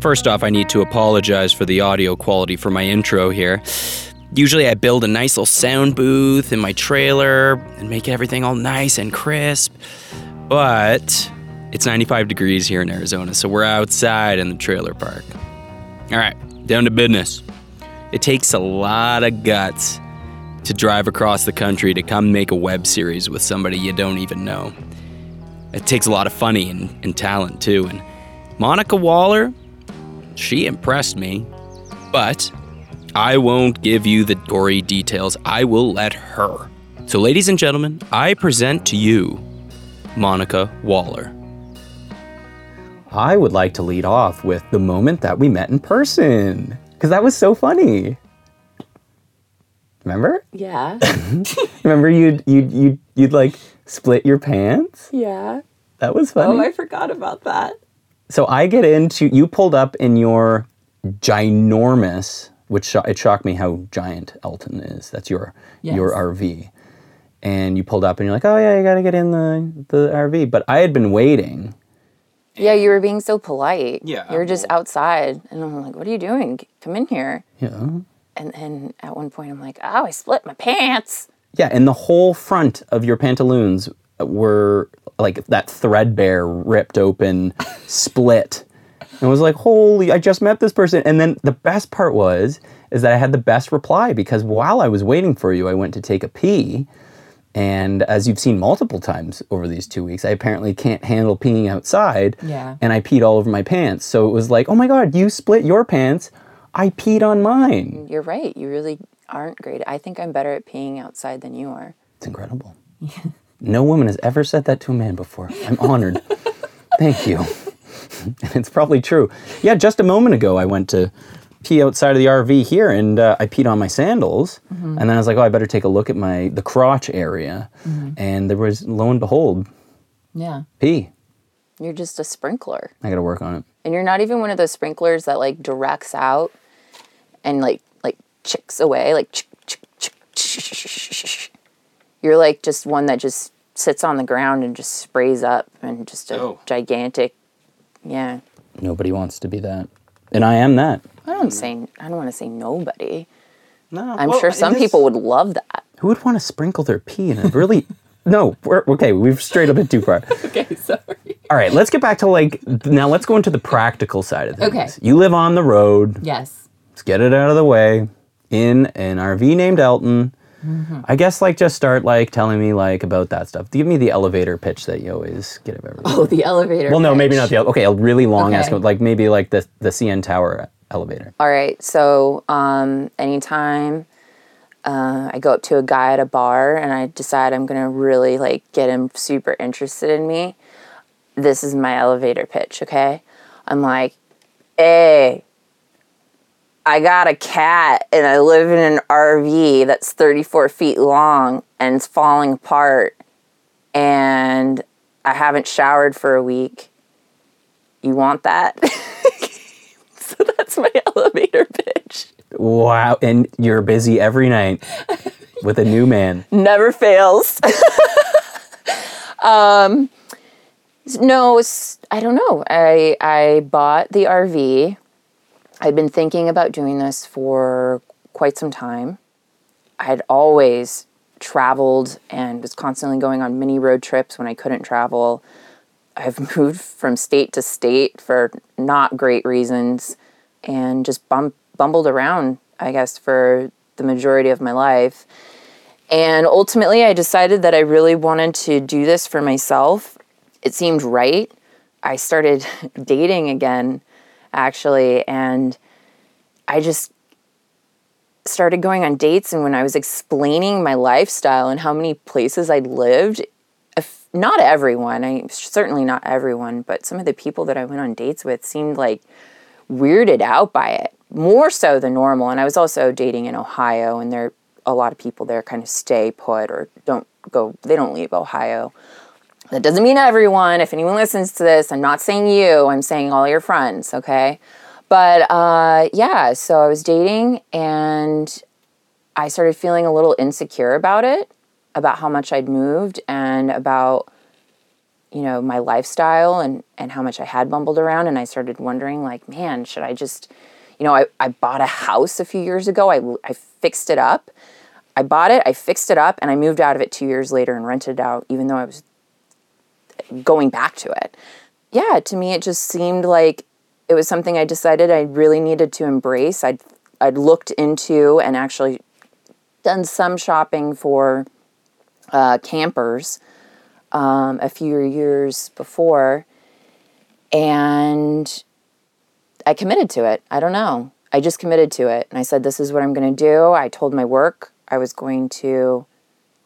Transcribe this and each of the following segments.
First off, I need to apologize for the audio quality for my intro here. Usually, I build a nice little sound booth in my trailer and make everything all nice and crisp. But it's 95 degrees here in Arizona, so we're outside in the trailer park. All right, down to business. It takes a lot of guts to drive across the country to come make a web series with somebody you don't even know. It takes a lot of funny and, and talent too. And Monica Waller, she impressed me. But I won't give you the gory details. I will let her. So, ladies and gentlemen, I present to you Monica Waller. I would like to lead off with the moment that we met in person because that was so funny. Remember? Yeah. Remember you'd you'd you'd, you'd like split your pants? yeah. That was funny. Oh, I forgot about that. So I get into you pulled up in your ginormous, which sho- it shocked me how giant Elton is. That's your your RV, and you pulled up and you're like, oh yeah, you got to get in the the RV. But I had been waiting. Yeah, you were being so polite. Yeah, You were just outside. And I'm like, what are you doing? Come in here. Yeah. And then at one point, I'm like, oh, I split my pants. Yeah, and the whole front of your pantaloons were like that threadbare, ripped open, split. And I was like, holy, I just met this person. And then the best part was, is that I had the best reply because while I was waiting for you, I went to take a pee. And as you've seen multiple times over these two weeks, I apparently can't handle peeing outside. Yeah. And I peed all over my pants. So it was like, oh my God, you split your pants. I peed on mine. You're right. You really aren't great. I think I'm better at peeing outside than you are. It's incredible. no woman has ever said that to a man before. I'm honored. Thank you. and it's probably true. Yeah, just a moment ago, I went to pee outside of the RV here, and uh, I peed on my sandals. And then I was like, oh, I better take a look at my the crotch area. And there was, lo and behold, Yeah. pee. You're just a sprinkler. I got to work on it. And you're not even one of those sprinklers that like directs out and like like chicks away, like chick, chick, chick, ch- you're like just one that just sits on the ground and just sprays up and just a Oh. gigantic yeah. Nobody wants to be that, and I am that. I don't say I don't want to say nobody. No, I'm sure some people would love that. Who would want to sprinkle their pee in a really? no, we're, okay, we've strayed a bit too far. Okay, sorry. All right, let's get back to like now. Let's go into the practical side of things. Okay. you live on the road. Yes. Let's get it out of the way. In an RV named Elton. Mm-hmm. I guess like just start like telling me like about that stuff. Give me the elevator pitch that you always get of everything. Oh, the elevator. well, no, maybe not the okay. A really long ass Okay. like maybe like the the CN Tower elevator. All right. So, um, anytime uh, I go up to a guy at a bar and I decide I'm gonna really like get him super interested in me, this is my elevator pitch. Okay, I'm like, hey. I got a cat and I live in an RV that's 34 feet long and it's falling apart. And I haven't showered for a week. You want that? so that's my elevator pitch. Wow, and you're busy every night with a new man. Never fails. um, no, I don't know. I I bought the RV. I'd been thinking about doing this for quite some time. I had always traveled and was constantly going on mini road trips when I couldn't travel. I've moved from state to state for not great reasons and just bum- bumbled around, I guess, for the majority of my life. And ultimately, I decided that I really wanted to do this for myself. It seemed right. I started dating again, actually, and I just started going on dates. And when I was explaining my lifestyle and how many places I'd lived, if, not everyone, I certainly not everyone, but some of the people that I went on dates with seemed like weirded out by it more so than normal. And I was also dating in Ohio, and there a lot of people there kind of stay put or don't go. They don't leave Ohio. That doesn't mean everyone. If anyone listens to this, I'm not saying you. I'm saying all your friends. Okay. But uh, yeah, so I was dating and I started feeling a little insecure about it, about how much I'd moved and about you know, my lifestyle and, and how much I had bumbled around. And I started wondering, like, man, should I just, you know, I, I bought a house a few years ago. I, I fixed it up. I bought it, I fixed it up, and I moved out of it two years later and rented it out, even though I was going back to it. Yeah, to me, it just seemed like it was something I decided I really needed to embrace. I'd, I'd looked into and actually done some shopping for uh, campers um, a few years before, and I committed to it. I don't know. I just committed to it. And I said, This is what I'm going to do. I told my work I was going to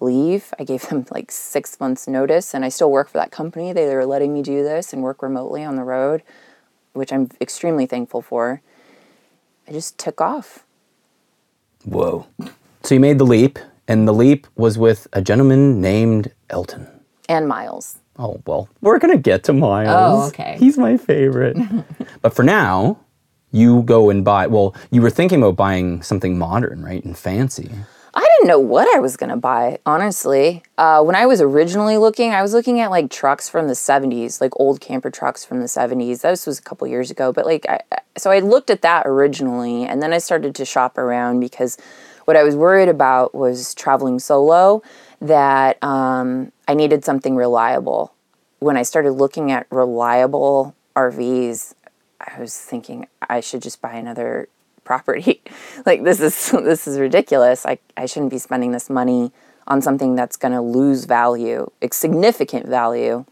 leave. I gave them like six months' notice, and I still work for that company. They were letting me do this and work remotely on the road, which I'm extremely thankful for. I just took off. Whoa. So you made the leap, and the leap was with a gentleman named Elton. And Miles. Oh, well, we're going to get to Miles. Oh, okay. He's my favorite. but for now, you go and buy, well, you were thinking about buying something modern, right? And fancy. Didn't know what I was to buy, honestly. Uh, when I was originally looking, I was looking at like trucks from the 70s, like old camper trucks from the 70s. This was a couple years ago, but like, I, so I looked at that originally, and then I started to shop around because what I was worried about was traveling solo, that um, I needed something reliable. When I started looking at reliable RVs, I was thinking I should just buy another property. like this is this is ridiculous. I I shouldn't be spending this money on something that's going to lose value, significant value.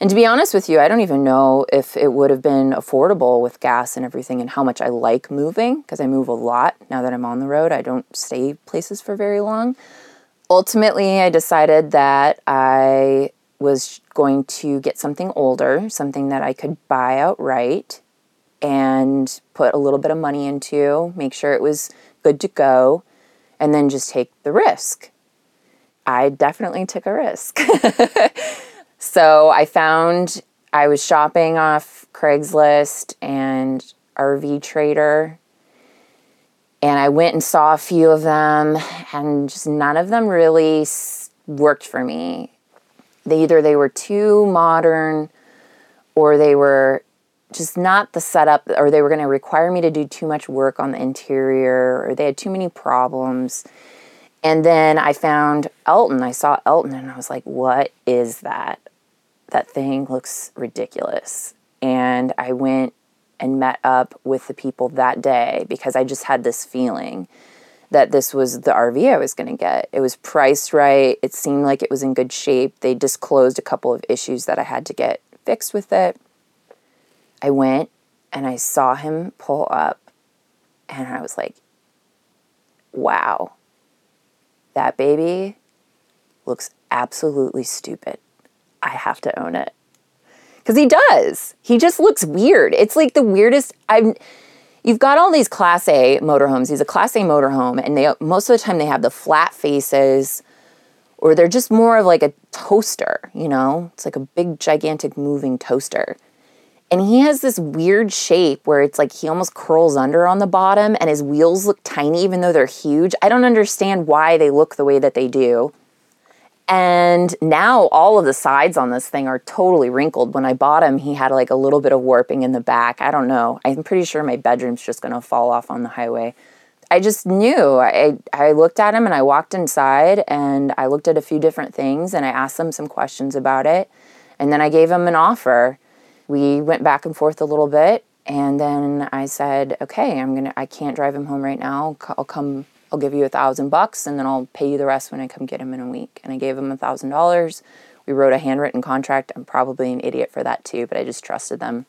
And to be honest with you, I don't even know if it would have been affordable with gas and everything and how much I like moving because I move a lot now that I'm on the road. I don't stay places for very long. Ultimately, I decided that I was going to get something older, something that I could buy outright and put a little bit of money into, make sure it was good to go, and then just take the risk. I definitely took a risk. so I found I was shopping off Craigslist and RV Trader, and I went and saw a few of them, and just none of them really worked for me. They either they were too modern or they were just not the setup or they were going to require me to do too much work on the interior or they had too many problems. And then i found elton. I saw elton and i was like what is that? That thing looks ridiculous. And i went and met up with the people that day because i just had this feeling that this was the rv i was going to get. It was priced right. It seemed like it was in good shape. They disclosed a couple of issues that i had to get fixed with it I went and I saw him pull up, and I was like, wow, that baby looks absolutely stupid. I have to own it. Because he does. He just looks weird. It's like the weirdest. I've. You've got all these Class A motorhomes. He's a Class A motorhome, and they most of the time they have the flat faces, or they're just more of like a toaster. You know, it's like a big, gigantic moving toaster. And he has this weird shape where it's like he almost curls under on the bottom and his wheels look tiny even though they're huge. I don't understand why they look the way that they do. And now all of the sides on this thing are totally wrinkled. When I bought him, he had like a little bit of warping in the back. I don't know. I'm pretty sure my bedroom's just going to fall off on the highway. I just knew. I, I looked at him and I walked inside and I looked at a few different things and I asked him some questions about it. And then I gave him an offer we went back and forth a little bit and then I said, okay, I'm gonna, I can't drive him home right now. I'll come, I'll give you a thousand bucks and then I'll pay you the rest when I come get him in a week. And I gave him a thousand dollars. We wrote a handwritten contract. I'm probably an idiot for that too, but I just trusted them.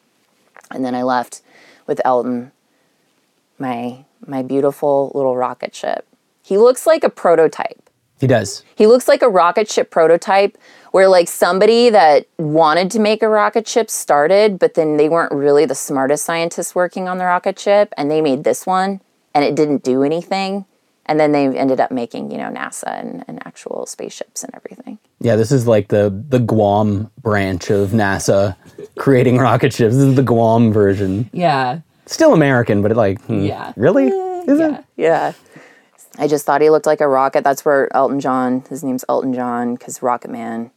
And then I left with Elton, my, my beautiful little rocket ship. He looks like a prototype. He does. He looks like a rocket ship prototype where like somebody that wanted to make a rocket ship started, but then they weren't really the smartest scientists working on the rocket ship and they made this one and it didn't do anything. And then they ended up making, you know, NASA and, and actual spaceships and everything. Yeah, this is like the the Guam branch of NASA creating rocket ships. This is the Guam version. Yeah. Still American, but like, hmm, Yeah. really? Is yeah. it? Yeah. I just thought he looked like a rocket. That's where Elton John, his name's Elton John, because Rocket Man.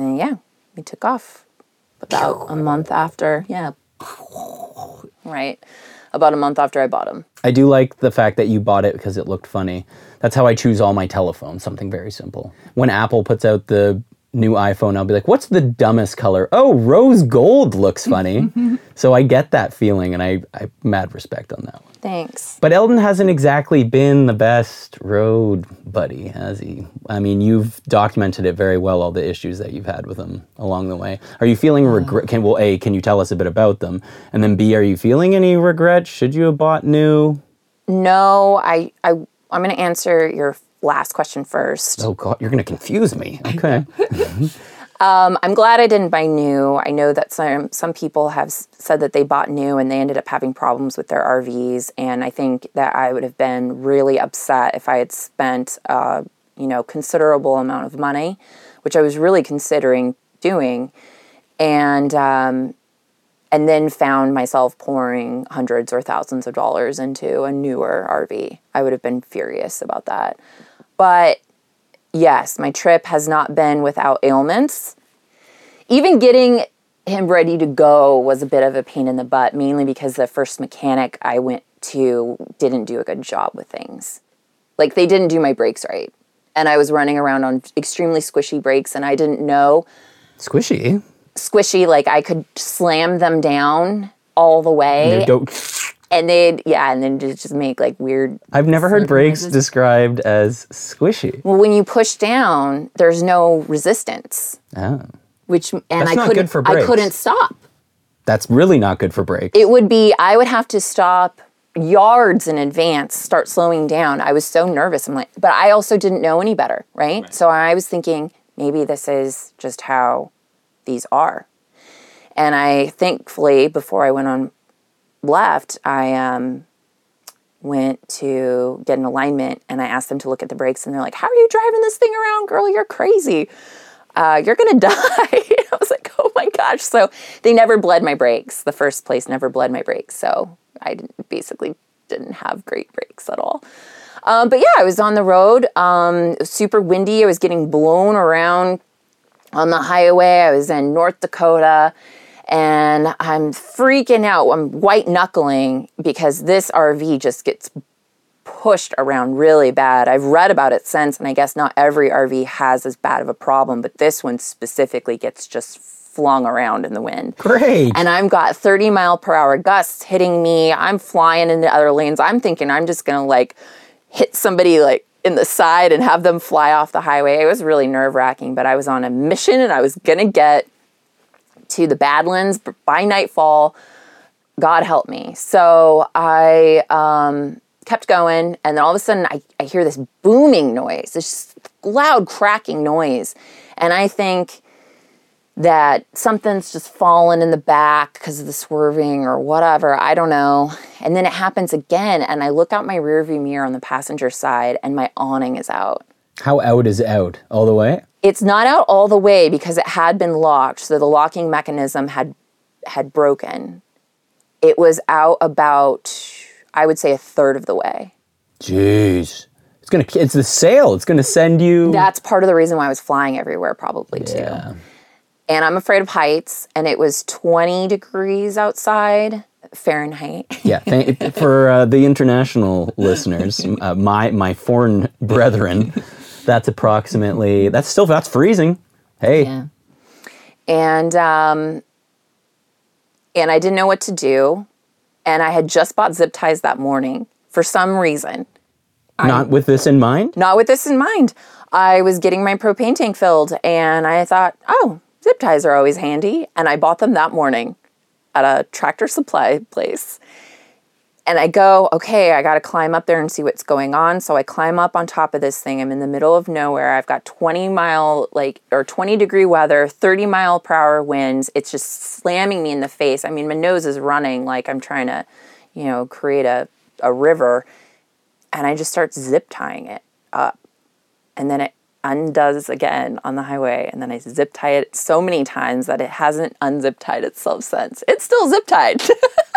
And yeah, we took off about a month after. Yeah. Right. About a month after I bought them. I do like the fact that you bought it because it looked funny. That's how I choose all my telephones, something very simple. When Apple puts out the new iPhone, I'll be like, what's the dumbest color? Oh, rose gold looks funny. so I get that feeling and I, I mad respect on that one. Thanks. But Elton hasn't exactly been the best road buddy, has he? I mean, you've documented it very well, all the issues that you've had with him along the way. Are you feeling regret? Can, well, A, can you tell us a bit about them? And then B, are you feeling any regret? Should you have bought new? No, I, I I'm gonna answer your last question first. Oh, God, you're going to confuse me. Okay. Um, I'm glad I didn't buy new. I know that some some people have said that they bought new and they ended up having problems with their RVs, and I think that I would have been really upset if I had spent uh, you know considerable amount of money, which I was really considering doing, and um, and then found myself pouring hundreds or thousands of dollars into a newer RV. I would have been furious about that, but yes, my trip has not been without ailments. Even getting him ready to go was a bit of a pain in the butt, mainly because the first mechanic I went to didn't do a good job with things. Like they didn't do my brakes right. And I was running around on extremely squishy brakes and I didn't know Squishy. squishy, like I could slam them down all the way. Dope. And they'd, yeah, and then just just make like weird I've never heard brakes described as squishy. Well, when you push down, there's no resistance, Oh. which and That's I not couldn't good for I couldn't stop. That's really not good for brakes. It would be I would have to stop yards in advance, start slowing down. I was so nervous. I'm like, but I also didn't know any better, right? So I was thinking maybe this is just how these are. And I thankfully before I went on left, I um went to get an alignment and I asked them to look at the brakes and they're like, How are you driving this thing around, girl? You're crazy. Uh, you're gonna die. I was like, oh my gosh. So they never bled my brakes. The first place never bled my brakes. So I didn't, basically didn't have great brakes at all. Um, but yeah, I was on the road. Um, super windy. I was getting blown around on the highway. I was in North Dakota and I'm freaking out. I'm white knuckling because this RV just gets pushed around really bad. I've read about it since, and I guess not every RV has as bad of a problem, but this one specifically gets just flung around in the wind. Great. And I've got 30 mile per hour gusts hitting me. I'm flying into other lanes. I'm thinking I'm just gonna like hit somebody like in the side and have them fly off the highway. It was really nerve wracking, but I was on a mission and I was gonna get to the Badlands by nightfall. God help me. So I um, kept going, and then all of a sudden I, I hear this booming noise, this loud cracking noise. And I think that something's just fallen in the back because of the swerving or whatever. I don't know. And then it happens again, and I look out my rearview mirror on the passenger side, and my awning is out. How out is out? All the way? It's not out all the way because it had been locked, so the locking mechanism had had broken. It was out about, I would say, a third of the way. Jeez. It's gonna. It's the sail. It's gonna send you. That's part of the reason why I was flying everywhere, probably too. Yeah. And I'm afraid of heights, and it was 20 degrees outside Fahrenheit. Yeah. Thank, for uh, the international listeners, uh, my my foreign brethren, that's approximately. That's still that's freezing. Hey. Yeah. And um, and I didn't know what to do, and I had just bought zip ties that morning for some reason. Not with this in mind. Not with this in mind. I was getting my propane tank filled, and I thought, oh, zip ties are always handy, and I bought them that morning at a tractor supply place. And I go, okay, I got to climb up there and see what's going on. So I climb up on top of this thing. I'm in the middle of nowhere. I've got 20 mile, like, or 20 degree weather, 30 mile per hour winds. It's just slamming me in the face. I mean, my nose is running like I'm trying to, you know, create a, a river. And I just start zip tying it up. And then it undoes again on the highway. And then I zip tie it so many times that it hasn't unzip tied itself since. It's still zip tied.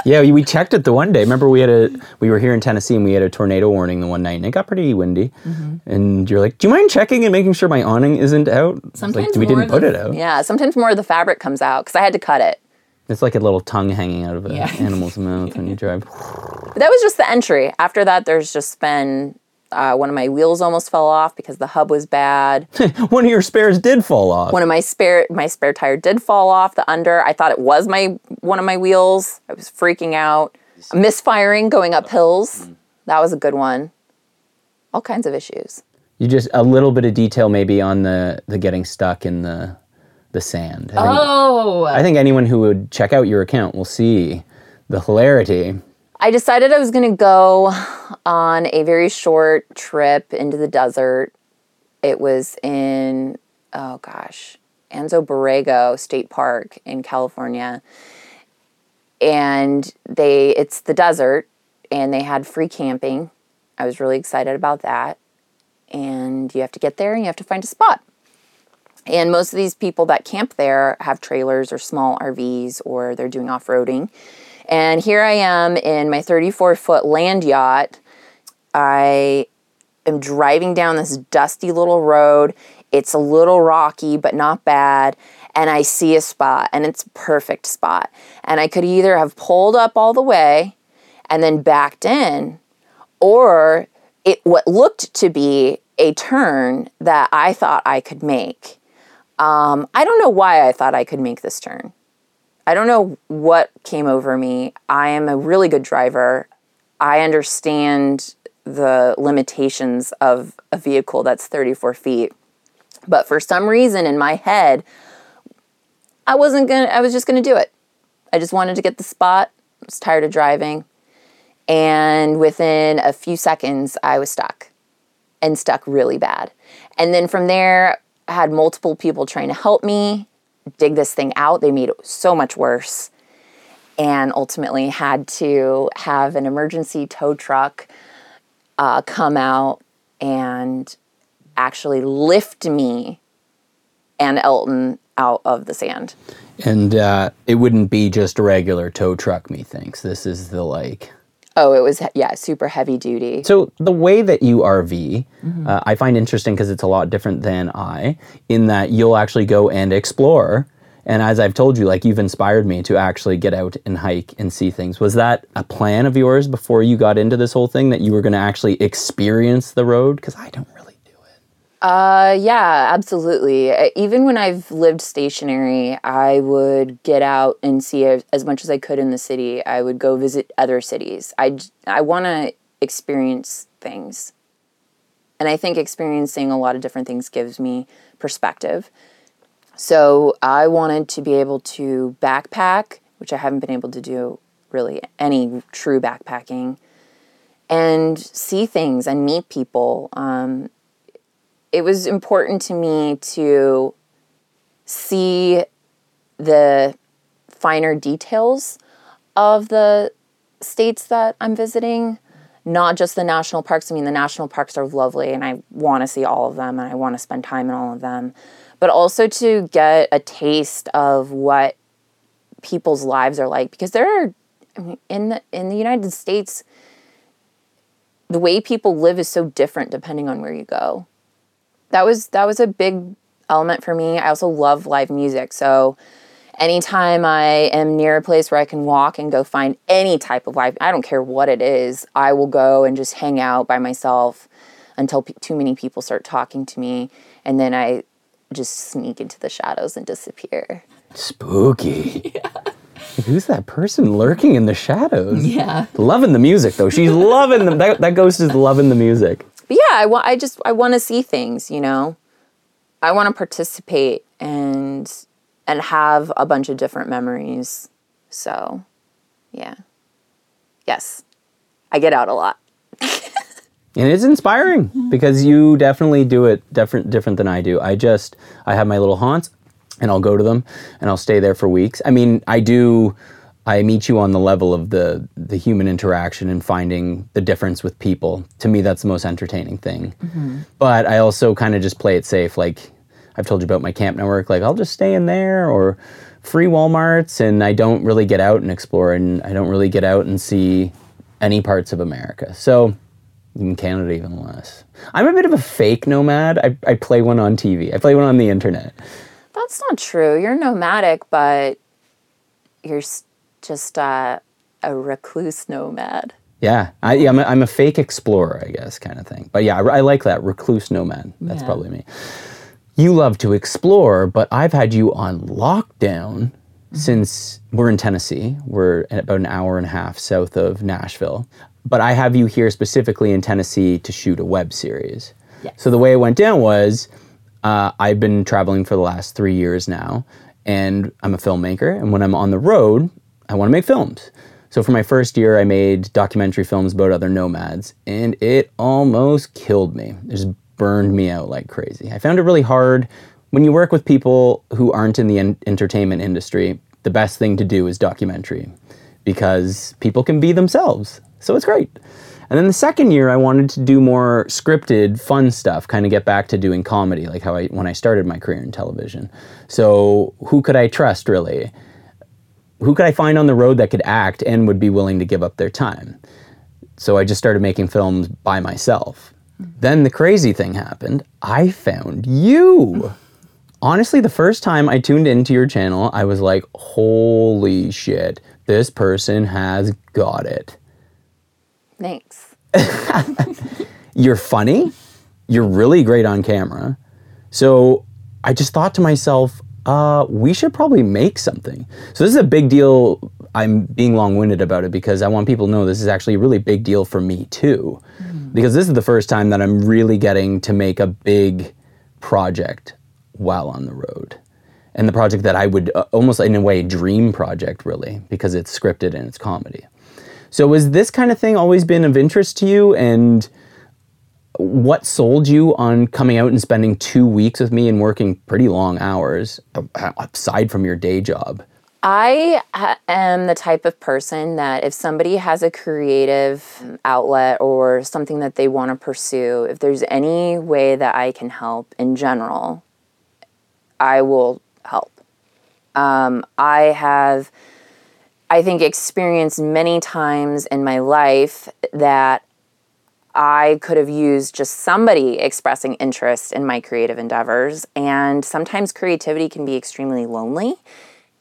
Yeah, we- checked it the one day. Remember, we had a we were here in Tennessee and we had a tornado warning the one night, and it got pretty windy. Mm-hmm. And you're like, "Do you mind checking and making sure my awning isn't out?" Sometimes like, we didn't put the- it out. Yeah, sometimes more of the fabric comes out because I had to cut it. It's like a little tongue hanging out of an Yeah. animal's mouth when you drive. But that was just the entry. After that, there's just been uh, one of my wheels almost fell off because the hub was bad. one of your spares did fall off. one of my spare my spare tire did fall off the under. I thought it was my one of my wheels. I was freaking out. Misfiring going up hills. That was a good one. All kinds of issues. You just a little bit of detail maybe on the the getting stuck in the the sand. I think, Oh, I think anyone who would check out your account will see the hilarity. I decided I was going to go on a very short trip into the desert. It was in, oh gosh, Anza Borrego State Park in California. And they, it's the desert, and they had free camping. I was really excited about that. And you have to get there and you have to find a spot. And most of these people that camp there have trailers or small RVs or they're doing off roading. And here I am in my 34 foot land yacht. I am driving down this dusty little road. It's a little rocky, but not bad. And I see a spot, and it's a perfect spot. And I could either have pulled up all the way and then backed in, or it what looked to be a turn that I thought I could make. Um, I don't know why I thought I could make this turn. I don't know what came over me. I am a really good driver. I understand the limitations of a vehicle that's 34 feet. But for some reason in my head, I wasn't gonna, I was just gonna do it. I just wanted to get the spot. I was tired of driving. And within a few seconds, I was stuck and stuck really bad. And then from there, I had multiple people trying to help me dig this thing out. They made it so much worse. And ultimately had to have an emergency tow truck uh, come out and actually lift me and Elton out of the sand. And uh, it wouldn't be just a regular tow truck, methinks. This is the like. Oh, it was, yeah, super heavy duty. So the way that you RV, uh, I find interesting because it's a lot different than I, in that you'll actually go and explore. And as I've told you, like you've inspired me to actually get out and hike and see things. Was that a plan of yours before you got into this whole thing that you were going to actually experience the road? Because I don't really. Uh, yeah, absolutely. Even when I've lived stationary, I would get out and see as, as much as I could in the city. I would go visit other cities. I, I want to experience things. And I think experiencing a lot of different things gives me perspective. So I wanted to be able to backpack, which I haven't been able to do really any true backpacking, and see things and meet people. Um, it was important to me to see the finer details of the states that I'm visiting, not just the national parks. I mean, the national parks are lovely and I want to see all of them and I want to spend time in all of them, but also to get a taste of what people's lives are like because there are I mean, in the in the United States the way people live is so different depending on where you go that was that was a big element for me. I also love live music. So anytime I am near a place where I can walk and go find any type of live, I don't care what it is, I will go and just hang out by myself until p- too many people start talking to me and then I just sneak into the shadows and disappear. Spooky. Yeah. Who's that person lurking in the shadows? yeah. Loving the music though. She's loving the that, that ghost is loving the music. But yeah, I want I just I want to see things, you know. I want to participate and and have a bunch of different memories. So, yeah. Yes. I get out a lot. And it's inspiring mm-hmm. because you definitely do it different different than I do. I just I have my little haunts and I'll go to them and I'll stay there for weeks. I mean, I do I meet you on the level of the the human interaction and finding the difference with people. To me that's the most entertaining thing. Mm-hmm. But I also kind of just play it safe like I've told you about my camp network like I'll just stay in there or free Walmarts, and I don't really get out and explore, and I don't really get out and see any parts of America. So, in Canada, even less. I'm a bit of a fake nomad. I, I play one on TV. I play one on the internet. That's not true. You're nomadic, but you're s- just uh, a recluse nomad. Yeah, I, yeah I'm, a, I'm a fake explorer, I guess, kind of thing. But yeah, I, I like that recluse nomad. That's Yeah. probably me. You love to explore, but I've had you on lockdown since we're in Tennessee. We're about an hour and a half south of Nashville. But I have you here specifically in Tennessee to shoot a web series. Yes. So the way it went down was uh, I've been traveling for the last three years now, and I'm a filmmaker. And when I'm on the road, I want to make films. So for my first year, I made documentary films about other nomads, and it almost killed me. It just burned me out like crazy. I found it really hard when you work with people who aren't in the en- entertainment industry. The best thing to do is documentary because people can be themselves. So it's great. And then the second year, I wanted to do more scripted, fun stuff, kind of get back to doing comedy, like how I when I started my career in television. So who could I trust really? Who could I find on the road that could act and would be willing to give up their time? So I just started making films by myself. Then the crazy thing happened. I found you. Honestly, the first time I tuned into your channel, I was like, holy shit, this person has got it. Thanks. you're funny, you're really great on camera. So I just thought to myself, uh, we should probably make something. So this is a big deal. I'm being long-winded about it because I want people to know this is actually a really big deal for me too. Because this is the first time that I'm really getting to make a big project while on the road. And the project that I would uh, almost in a way dream project really because it's scripted and it's comedy. So has this kind of thing always been of interest to you and what sold you on coming out and spending 2 weeks with me and working pretty long hours uh, aside from your day job? I am the type of person that if somebody has a creative outlet or something that they want to pursue, if there's any way that I can help in general, I will help. Um, I have, I think, experienced many times in my life that I could have used just somebody expressing interest in my creative endeavors. And sometimes creativity can be extremely lonely.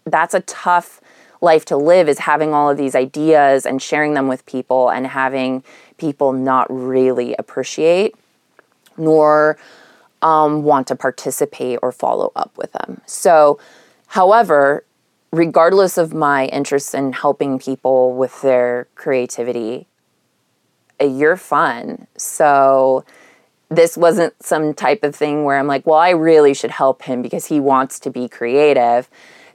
That's a tough life to live is having all of these ideas and sharing them with people and having people not really appreciate nor um, want to participate or follow up with them. So, however, regardless of my interest in helping people with their creativity, you're fun. So, this wasn't some type of thing where I'm like, well, I really should help him because he wants to be creative.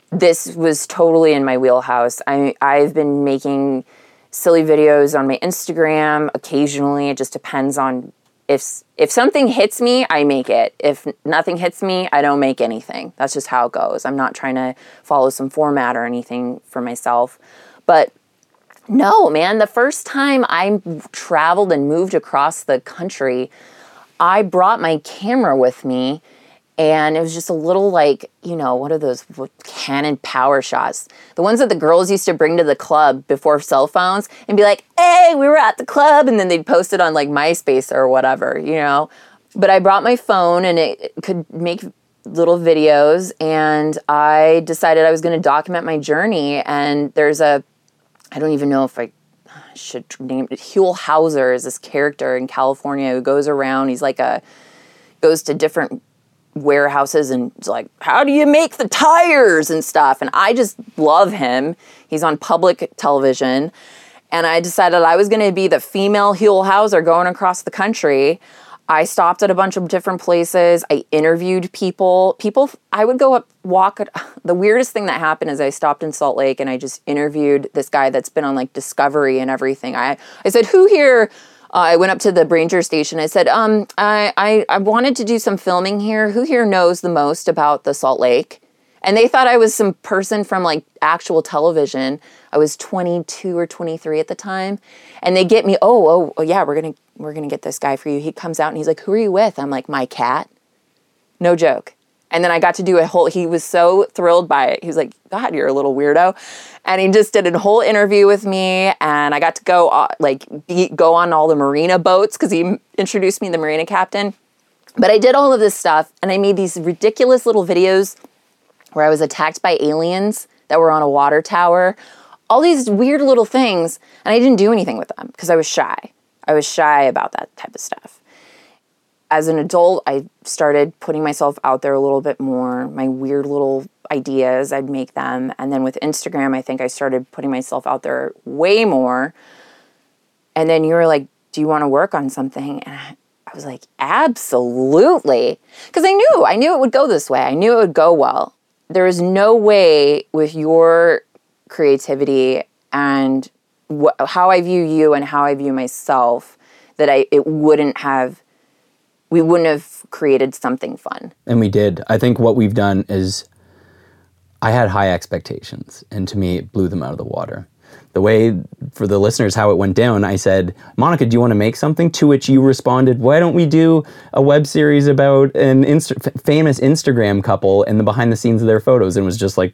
This was totally in my wheelhouse. I, I've been making silly videos on my Instagram occasionally. It just depends on if if something hits me, I make it. If nothing hits me, I don't make anything. That's just how it goes. I'm not trying to follow some format or anything for myself. But no, man, the first time I traveled and moved across the country, I brought my camera with me and it was just a little like, you know, what are those what, Canon PowerShots? The ones that the girls used to bring to the club before cell phones and be like, hey, we were at the club. And then they'd post it on like MySpace or whatever, you know? But I brought my phone and it could make little videos and I decided I was going to document my journey. And there's a, I don't even know if I should name it. Huell Howser is this character in California who goes around. He's like a, goes to different warehouses and is like, how do you make the tires and stuff? And I just love him. He's on public television. And I decided I was going to be the female Huell Howser going across the country. I stopped at a bunch of different places. I interviewed people. People, I would go up, walk. The weirdest thing that happened is I stopped in Salt Lake and I just interviewed this guy that's been on like Discovery and everything. I, I said, who here? Uh, I went up to the Ranger station. I said, um, I, I, I wanted to do some filming here. Who here knows the most about the Salt Lake? And they thought I was some person from like actual television. I was 22 or 23 at the time. And they get me, oh, oh, oh yeah, we're going to we're going to get this guy for you. He comes out and he's like, "Who are you with?" I'm like, "My cat." No joke. And then I got to do a whole, he was so thrilled by it. He was like, God, you're a little weirdo. And he just did a whole interview with me. And I got to go, uh, like, be, go on all the marina boats because he introduced me to the marina captain. But I did all of this stuff and I made these ridiculous little videos where I was attacked by aliens that were on a water tower. All these weird little things. And I didn't do anything with them because I was shy. I was shy about that type of stuff as an adult, I started putting myself out there a little bit more. My weird little ideas, I'd make them. And then with Instagram, I think I started putting myself out there way more. And then you were like, Do you want to work on something? And I, I was like, Absolutely. Because I knew, I knew it would go this way. I knew it would go well. There is no way with your creativity and wh- how I view you and how I view myself that I it wouldn't have we wouldn't have created something fun. And we did. I think what we've done is I had high expectations, and to me, it blew them out of the water. The way, for the listeners, how it went down, I said, Monica, do you want to make something? To which you responded, Why don't we do a web series about an Insta- famous Instagram couple and the behind the scenes of their photos? And was just like,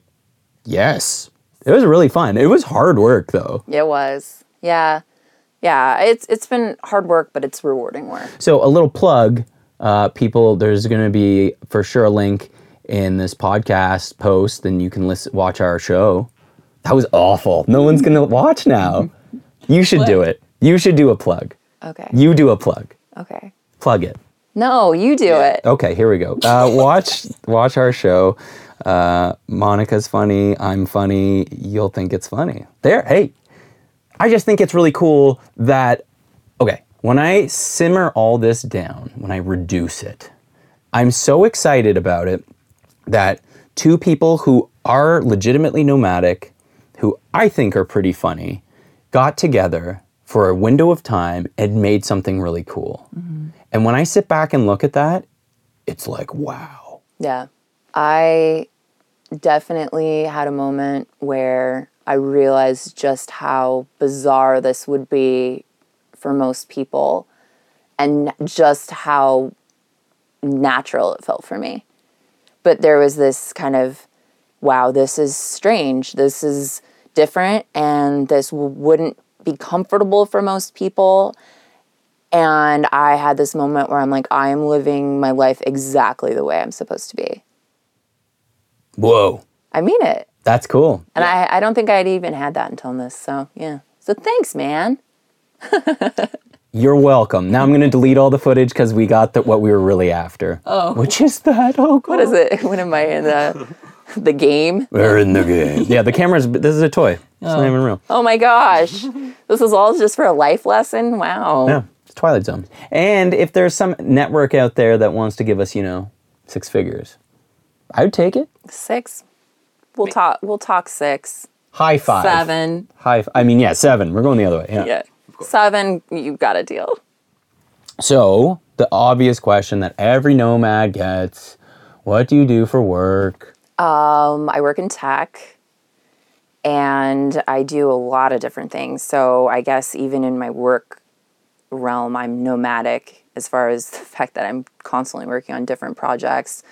Yes. It was really fun. It was hard work, though. It was. Yeah. Yeah, it's it's been hard work, but it's rewarding work. So a little plug, uh, people. There's going to be for sure a link in this podcast post, and you can listen, watch our show. That was awful. No one's going to watch now. You should do it. You should do a plug. Okay. You do a plug. Okay. Plug it. No, you do it. Okay, here we go. Uh, watch watch our show. Uh, Monica's funny. I'm funny. You'll think it's funny. There. Hey, I just think it's really cool that. Okay, when I simmer all this down, when I reduce it, I'm so excited about it that two people who are legitimately nomadic, who I think are pretty funny, got together for a window of time and made something really cool. And when I sit back and look at that, it's like, wow. Yeah. I definitely had a moment where I realized just how bizarre this would be for most people and just how natural it felt for me. But there was this kind of, wow, this is strange. This is different, and this wouldn't be comfortable for most people. And I had this moment where I'm like, I am living my life exactly the way I'm supposed to be. Whoa. I mean it. That's cool. And I, I don't think I'd even had that until this. So, yeah. So, thanks, man. You're welcome. Now I'm going to delete all the footage because we got the, what we were really after. Oh. Which is that? Oh, God. What is it? When am I in the, the game? We're in the game. yeah, the camera's, this is a toy. It's not oh. even real. Oh my gosh. this is all just for a life lesson? Wow. Yeah, it's Twilight Zone. And if there's some network out there that wants to give us, you know, six figures, I would take it. Six. We'll talk. We'll talk six, High five. seven. High. f- I mean, yeah, seven. We're going the other way. Yeah. Yeah, seven. You've got a deal. So the obvious question that every nomad gets: What do you do for work? Um, I work in tech, and I do a lot of different things. So I guess even in my work realm, I'm nomadic as far as the fact that I'm constantly working on different projects.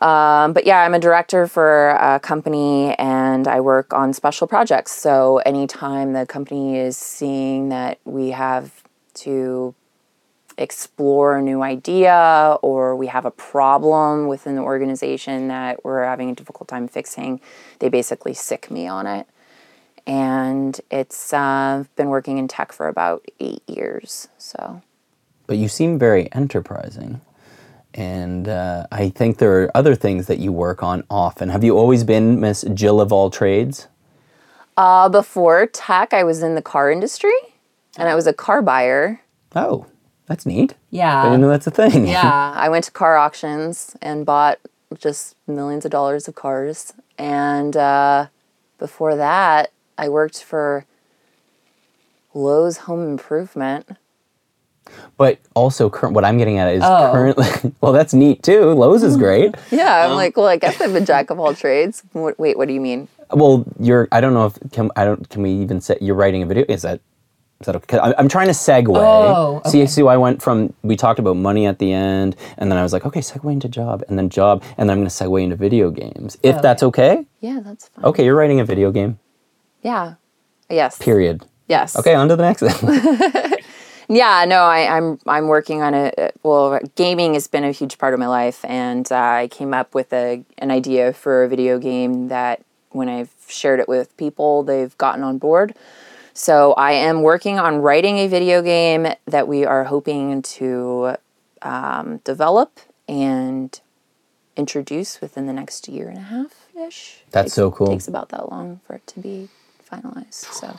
Um, but yeah, I'm a director for a company and I work on special projects. So anytime the company is seeing that we have to explore a new idea or we have a problem within the organization that we're having a difficult time fixing, they basically sic me on it. And it's uh, been working in tech for about eight years. So But you seem very enterprising. And uh, I think there are other things that you work on often. Have you always been Miss Jill of all trades? uh, before tech, I was in the car industry and I was a car buyer. Oh, that's neat. Yeah, I Yeah. didn't know that's a thing. Yeah, I went to car auctions and bought just millions of dollars of cars. And uh, before that, I worked for Lowe's Home Improvement. But also, current, what I'm getting at is oh. currently. Well, that's neat too. Lowe's is great. Yeah, I'm um, like, well, I guess I'm a jack of all trades. Wait, what do you mean? well, you're. I don't know if can I don't. Can we even say you're writing a video? Is that Is that okay? I- I'm trying to segue. Oh, See, okay. see, I went from we talked about money at the end, and then I was like, okay, segue into job, and then job, and then I'm going to segue into video games, if oh. that's okay. Yeah, that's fine. Okay, you're writing a video game. Yeah. Yes. Period. Yes. Okay, on to the next thing. Yeah, no, I, I'm I'm working on a well, gaming has been a huge part of my life, and uh, I came up with a an idea for a video game that when I've shared it with people, they've gotten on board. So I am working on writing a video game that we are hoping to um, develop and introduce within the next year and a half ish. That's so cool. Takes about that long for it to be finalized. So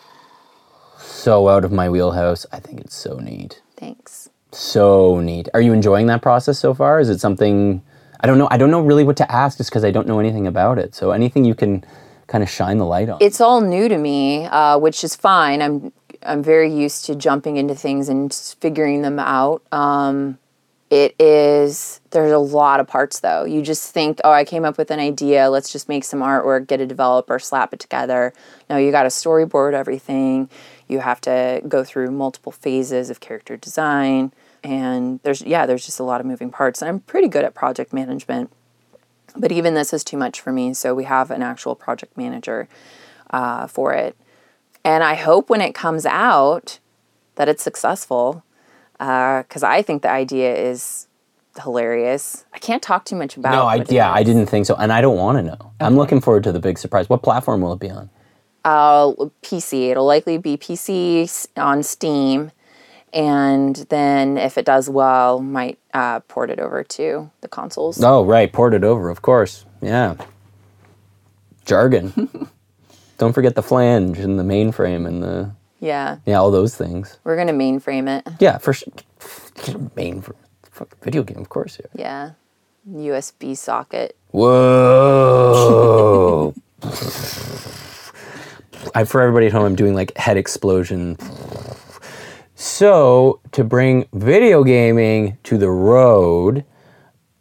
so out of my wheelhouse. I think it's so neat. thanks. So neat. Are you enjoying that process so far? Is it something I don't know? I don't know really what to ask just because I don't know anything about it. So anything you can kind of shine the light on. it's all new to me, uh, which is fine. I'm I'm very used to jumping into things and figuring them out. Um, it is there's a lot of parts though. You just think, oh, I came up with an idea. Let's just make some artwork, get a developer, slap it together. No, you got to storyboard everything. You have to go through multiple phases of character design, and there's yeah, there's just a lot of moving parts. And I'm pretty good at project management but even this is too much for me. So we have an actual project manager uh, for it, and I hope when it comes out that it's successful because I think the idea is hilarious. I can't talk too much about. no, I yeah, I didn't think so, and I don't want to know. I'm looking forward to the big surprise. What platform will it be on? Uh, PC. It'll likely be PC on Steam, and then if it does well, might uh, port it over to the consoles. Oh, right, port it over, of course. Yeah. Jargon. don't forget the flange and the mainframe and the Yeah, yeah, all those things. we're gonna mainframe it. Yeah, for sure. Main for fuck, video game, of course. Yeah. Yeah, USB socket. Whoa. I, for everybody at home, I'm doing like head explosion. So, to bring video gaming to the road,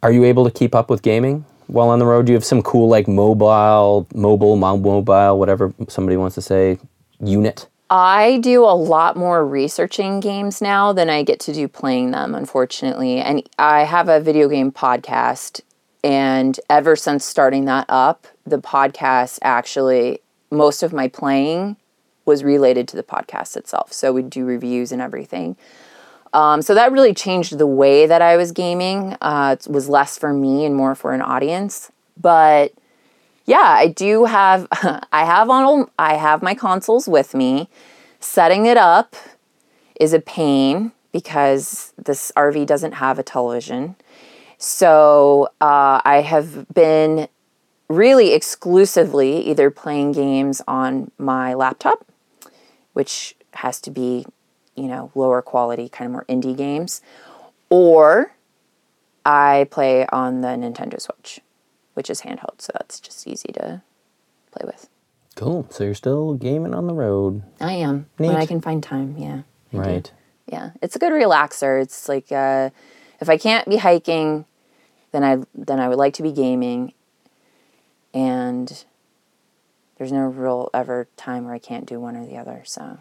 are you able to keep up with gaming while on the road? Do you have some cool, like mobile, mobile, mo- mobile, whatever somebody wants to say, unit? I do a lot more researching games now than I get to do playing them, unfortunately. And I have a video game podcast. And ever since starting that up, the podcast actually, most of my playing was related to the podcast itself. So we'd do reviews and everything. Um, so that really changed the way that I was gaming. Uh, it was less for me and more for an audience. But yeah, I do have I have on I have my consoles with me. Setting it up is a pain because this RV doesn't have a television. So uh, I have been really exclusively either playing games on my laptop, which has to be, you know, lower quality, kind of more indie games, or I play on the Nintendo Switch, which is handheld, so that's just easy to play with. Cool. So, you're still gaming on the road. I am when I can find time. Yeah, I do. Right. Yeah, it's a good relaxer. It's like uh, if I can't be hiking, then I then I would like to be gaming, and there's no real ever time where I can't do one or the other. So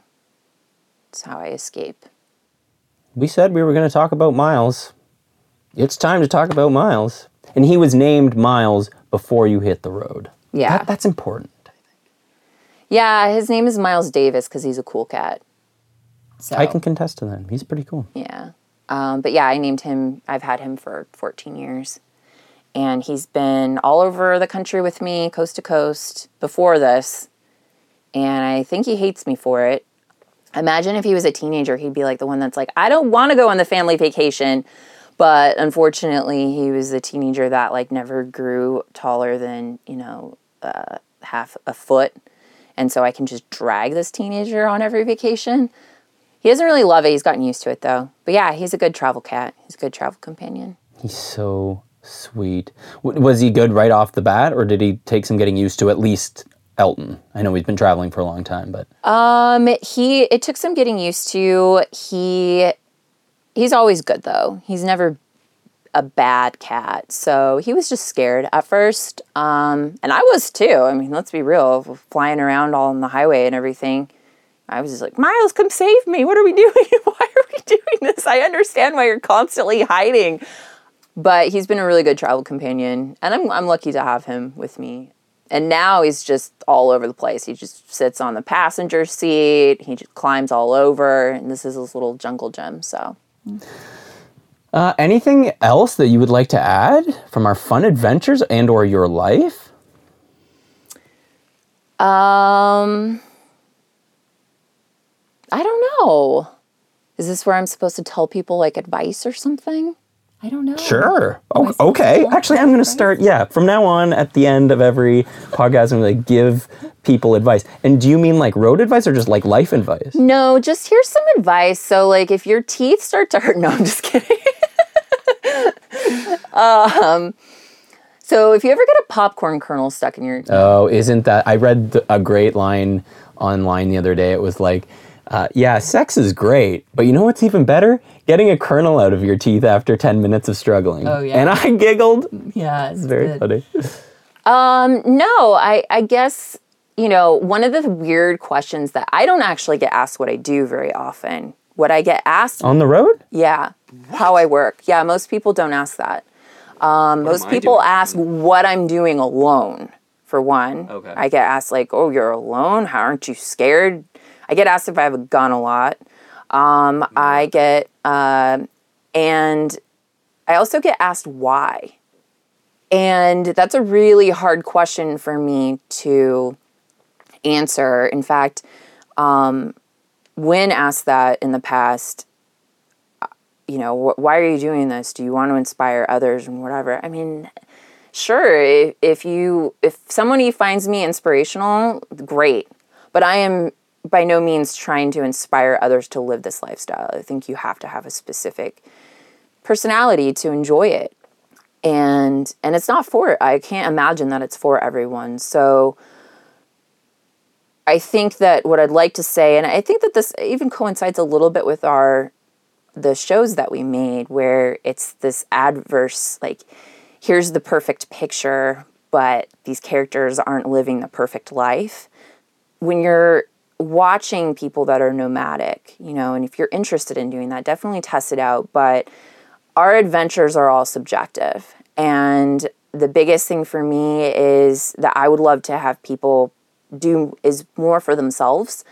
it's how I escape. We said we were going to talk about Miles. It's time to talk about Miles. And he was named Miles before you hit the road. Yeah, That, that's important. yeah. His name is Miles Davis because he's a cool cat. So I can contest to that. He's pretty cool. Yeah. Um, but yeah, I named him, I've had him for 14 years. And he's been all over the country with me, coast to coast, before this. And I think he hates me for it. Imagine if he was a teenager, he'd be like the one that's like, I don't want to go on the family vacation. But unfortunately, he was a teenager that like never grew taller than, you know, uh, half a foot. And so I can just drag this teenager on every vacation. He doesn't really love it. He's gotten used to it though. But yeah, he's a good travel cat. He's a good travel companion. He's so sweet. W- was he good right off the bat, or did he take some getting used to at least Elton? I know he's been traveling for a long time, but Um, he it took some getting used to. He he's always good though. He's never a bad cat. So he was just scared at first. Um, and I was too. I mean, let's be real. Flying around all on the highway and everything, I was just like, Miles, come save me. What are we doing? why are we doing this? I understand why you're constantly hiding. But he's been a really good travel companion, and I'm, I'm lucky to have him with me. And now he's just all over the place. He just sits on the passenger seat, he just climbs all over, and this is his little jungle gym. So, Uh, anything else that you would like to add from our fun adventures and or your life? um, I don't know. Is this where I'm supposed to tell people like advice or something? I don't know. Sure. Am I O- supposed to okay. tell Actually, I'm going to start. Yeah, from now on, at the end of every podcast, I'm going to give people advice. And do you mean like road advice or just like life advice? No, just here's some advice. So, like, if your teeth start to hurt, no, I'm just kidding. um, so if you ever get a popcorn kernel stuck in your Oh, isn't that? I read the, a great line online the other day. It was like, uh, yeah, sex is great, but you know what's even better? Getting a kernel out of your teeth after 10 minutes of struggling. Oh, yeah. And I giggled. yeah, it's Very funny. Um, no, I I guess you know one of the weird questions that I don't actually get asked what I do very often. What I get asked, On the road? yeah, how I work. Yeah, most people don't ask that. Um, most people doing? ask what I'm doing alone. For one, Okay. I get asked like, "Oh, you're alone? How aren't you scared?" I get asked if I have a gun a lot. Um, I get, uh, and I also get asked why. And that's a really hard question for me to answer. In fact, um, when asked that in the past, uh, you know, wh- why are you doing this? Do you want to inspire others and whatever? I mean, sure, if, if you if somebody finds me inspirational, great. But I am by no means trying to inspire others to live this lifestyle. I think you have to have a specific personality to enjoy it. And and it's not for i can't imagine that it's for everyone. So i think that what i'd like to say and i think that this even coincides a little bit with our the shows that we made where it's this adverse like here's the perfect picture but these characters aren't living the perfect life. When you're watching people that are nomadic you know and if you're interested in doing that definitely test it out but our adventures are all subjective. And the biggest thing for me is that I would love to have people do is more for themselves,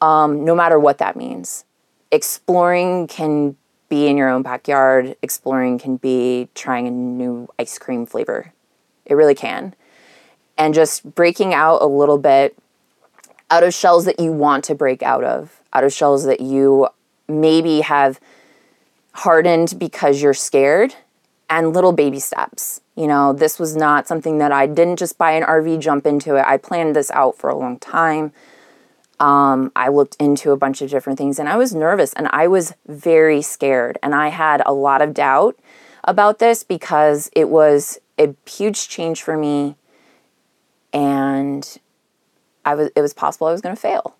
um, no matter what that means. Exploring can be in your own backyard, exploring can be trying a new ice cream flavor. It really can. And just breaking out a little bit out of shells that you want to break out of, out of shells that you maybe have hardened because you're scared and little baby steps. You know, this was not something that I didn't just buy an RV, jump into it. I planned this out for a long time. Um, I looked into a bunch of different things and I was nervous and I was very scared. And I had a lot of doubt about this because it was a huge change for me and I was it was possible I was going to fail.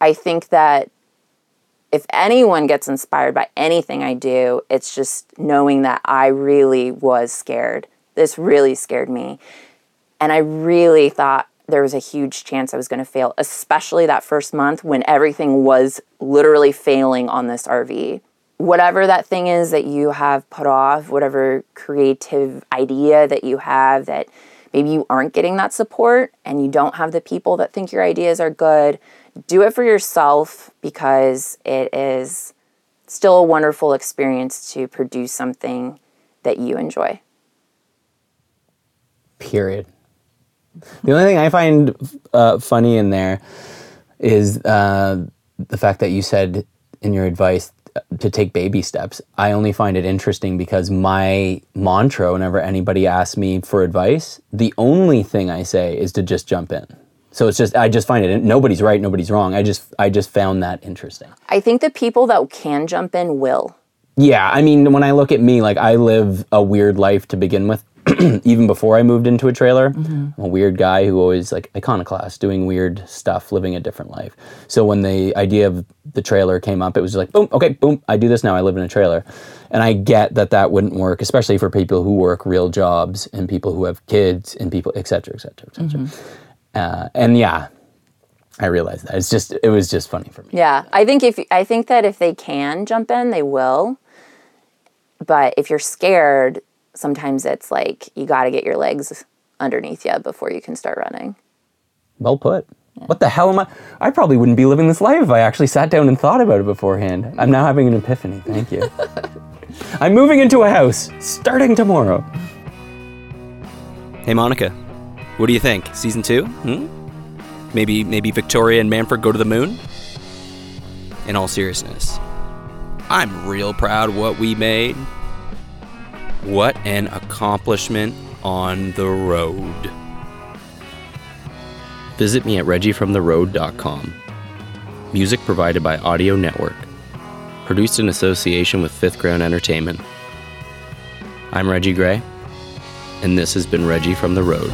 I think that if anyone gets inspired by anything I do, it's just knowing that I really was scared. This really scared me. And I really thought there was a huge chance I was going to fail, especially that first month when everything was literally failing on this RV. Whatever that thing is that you have put off, whatever creative idea that you have that maybe you aren't getting that support and you don't have the people that think your ideas are good, do it for yourself because it is still a wonderful experience to produce something that you enjoy. Period. The only thing I find uh, funny in there is uh, the fact that you said in your advice to take baby steps. I only find it interesting because my mantra, whenever anybody asks me for advice, the only thing I say is to just jump in. So it's just I just find it nobody's right, nobody's wrong. I just I just found that interesting. I think the people that can jump in will. Yeah, I mean, when I look at me, like I live a weird life to begin with. Even before I moved into a trailer, I'm a weird guy who always like iconoclast, doing weird stuff, living a different life. So when the idea of the trailer came up, it was just like, boom, okay, boom, I do this now. I live in a trailer, and I get that that wouldn't work, especially for people who work real jobs and people who have kids and people, et cetera, et cetera, et cetera. Uh, and yeah, I realized that. It's just it was just funny for me. Yeah, I think if I think that if they can jump in, they will. But if you're scared, sometimes it's like you got to get your legs underneath you before you can start running. Well put. What the hell am I? I probably wouldn't be living this life if I actually sat down and thought about it beforehand. I'm now having an epiphany. Thank you. I'm moving into a house starting tomorrow. Hey, Monica, what do you think? Season two? Hmm? Maybe, maybe Victoria and Manfred go to the moon? In all seriousness, I'm real proud what we made. What an accomplishment on the road. Visit me at reggiefromtheroad.com. Music provided by Audio Network. Produced in association with Fifth Ground Entertainment. I'm Reggie Gray, and this has been Reggie from the Road.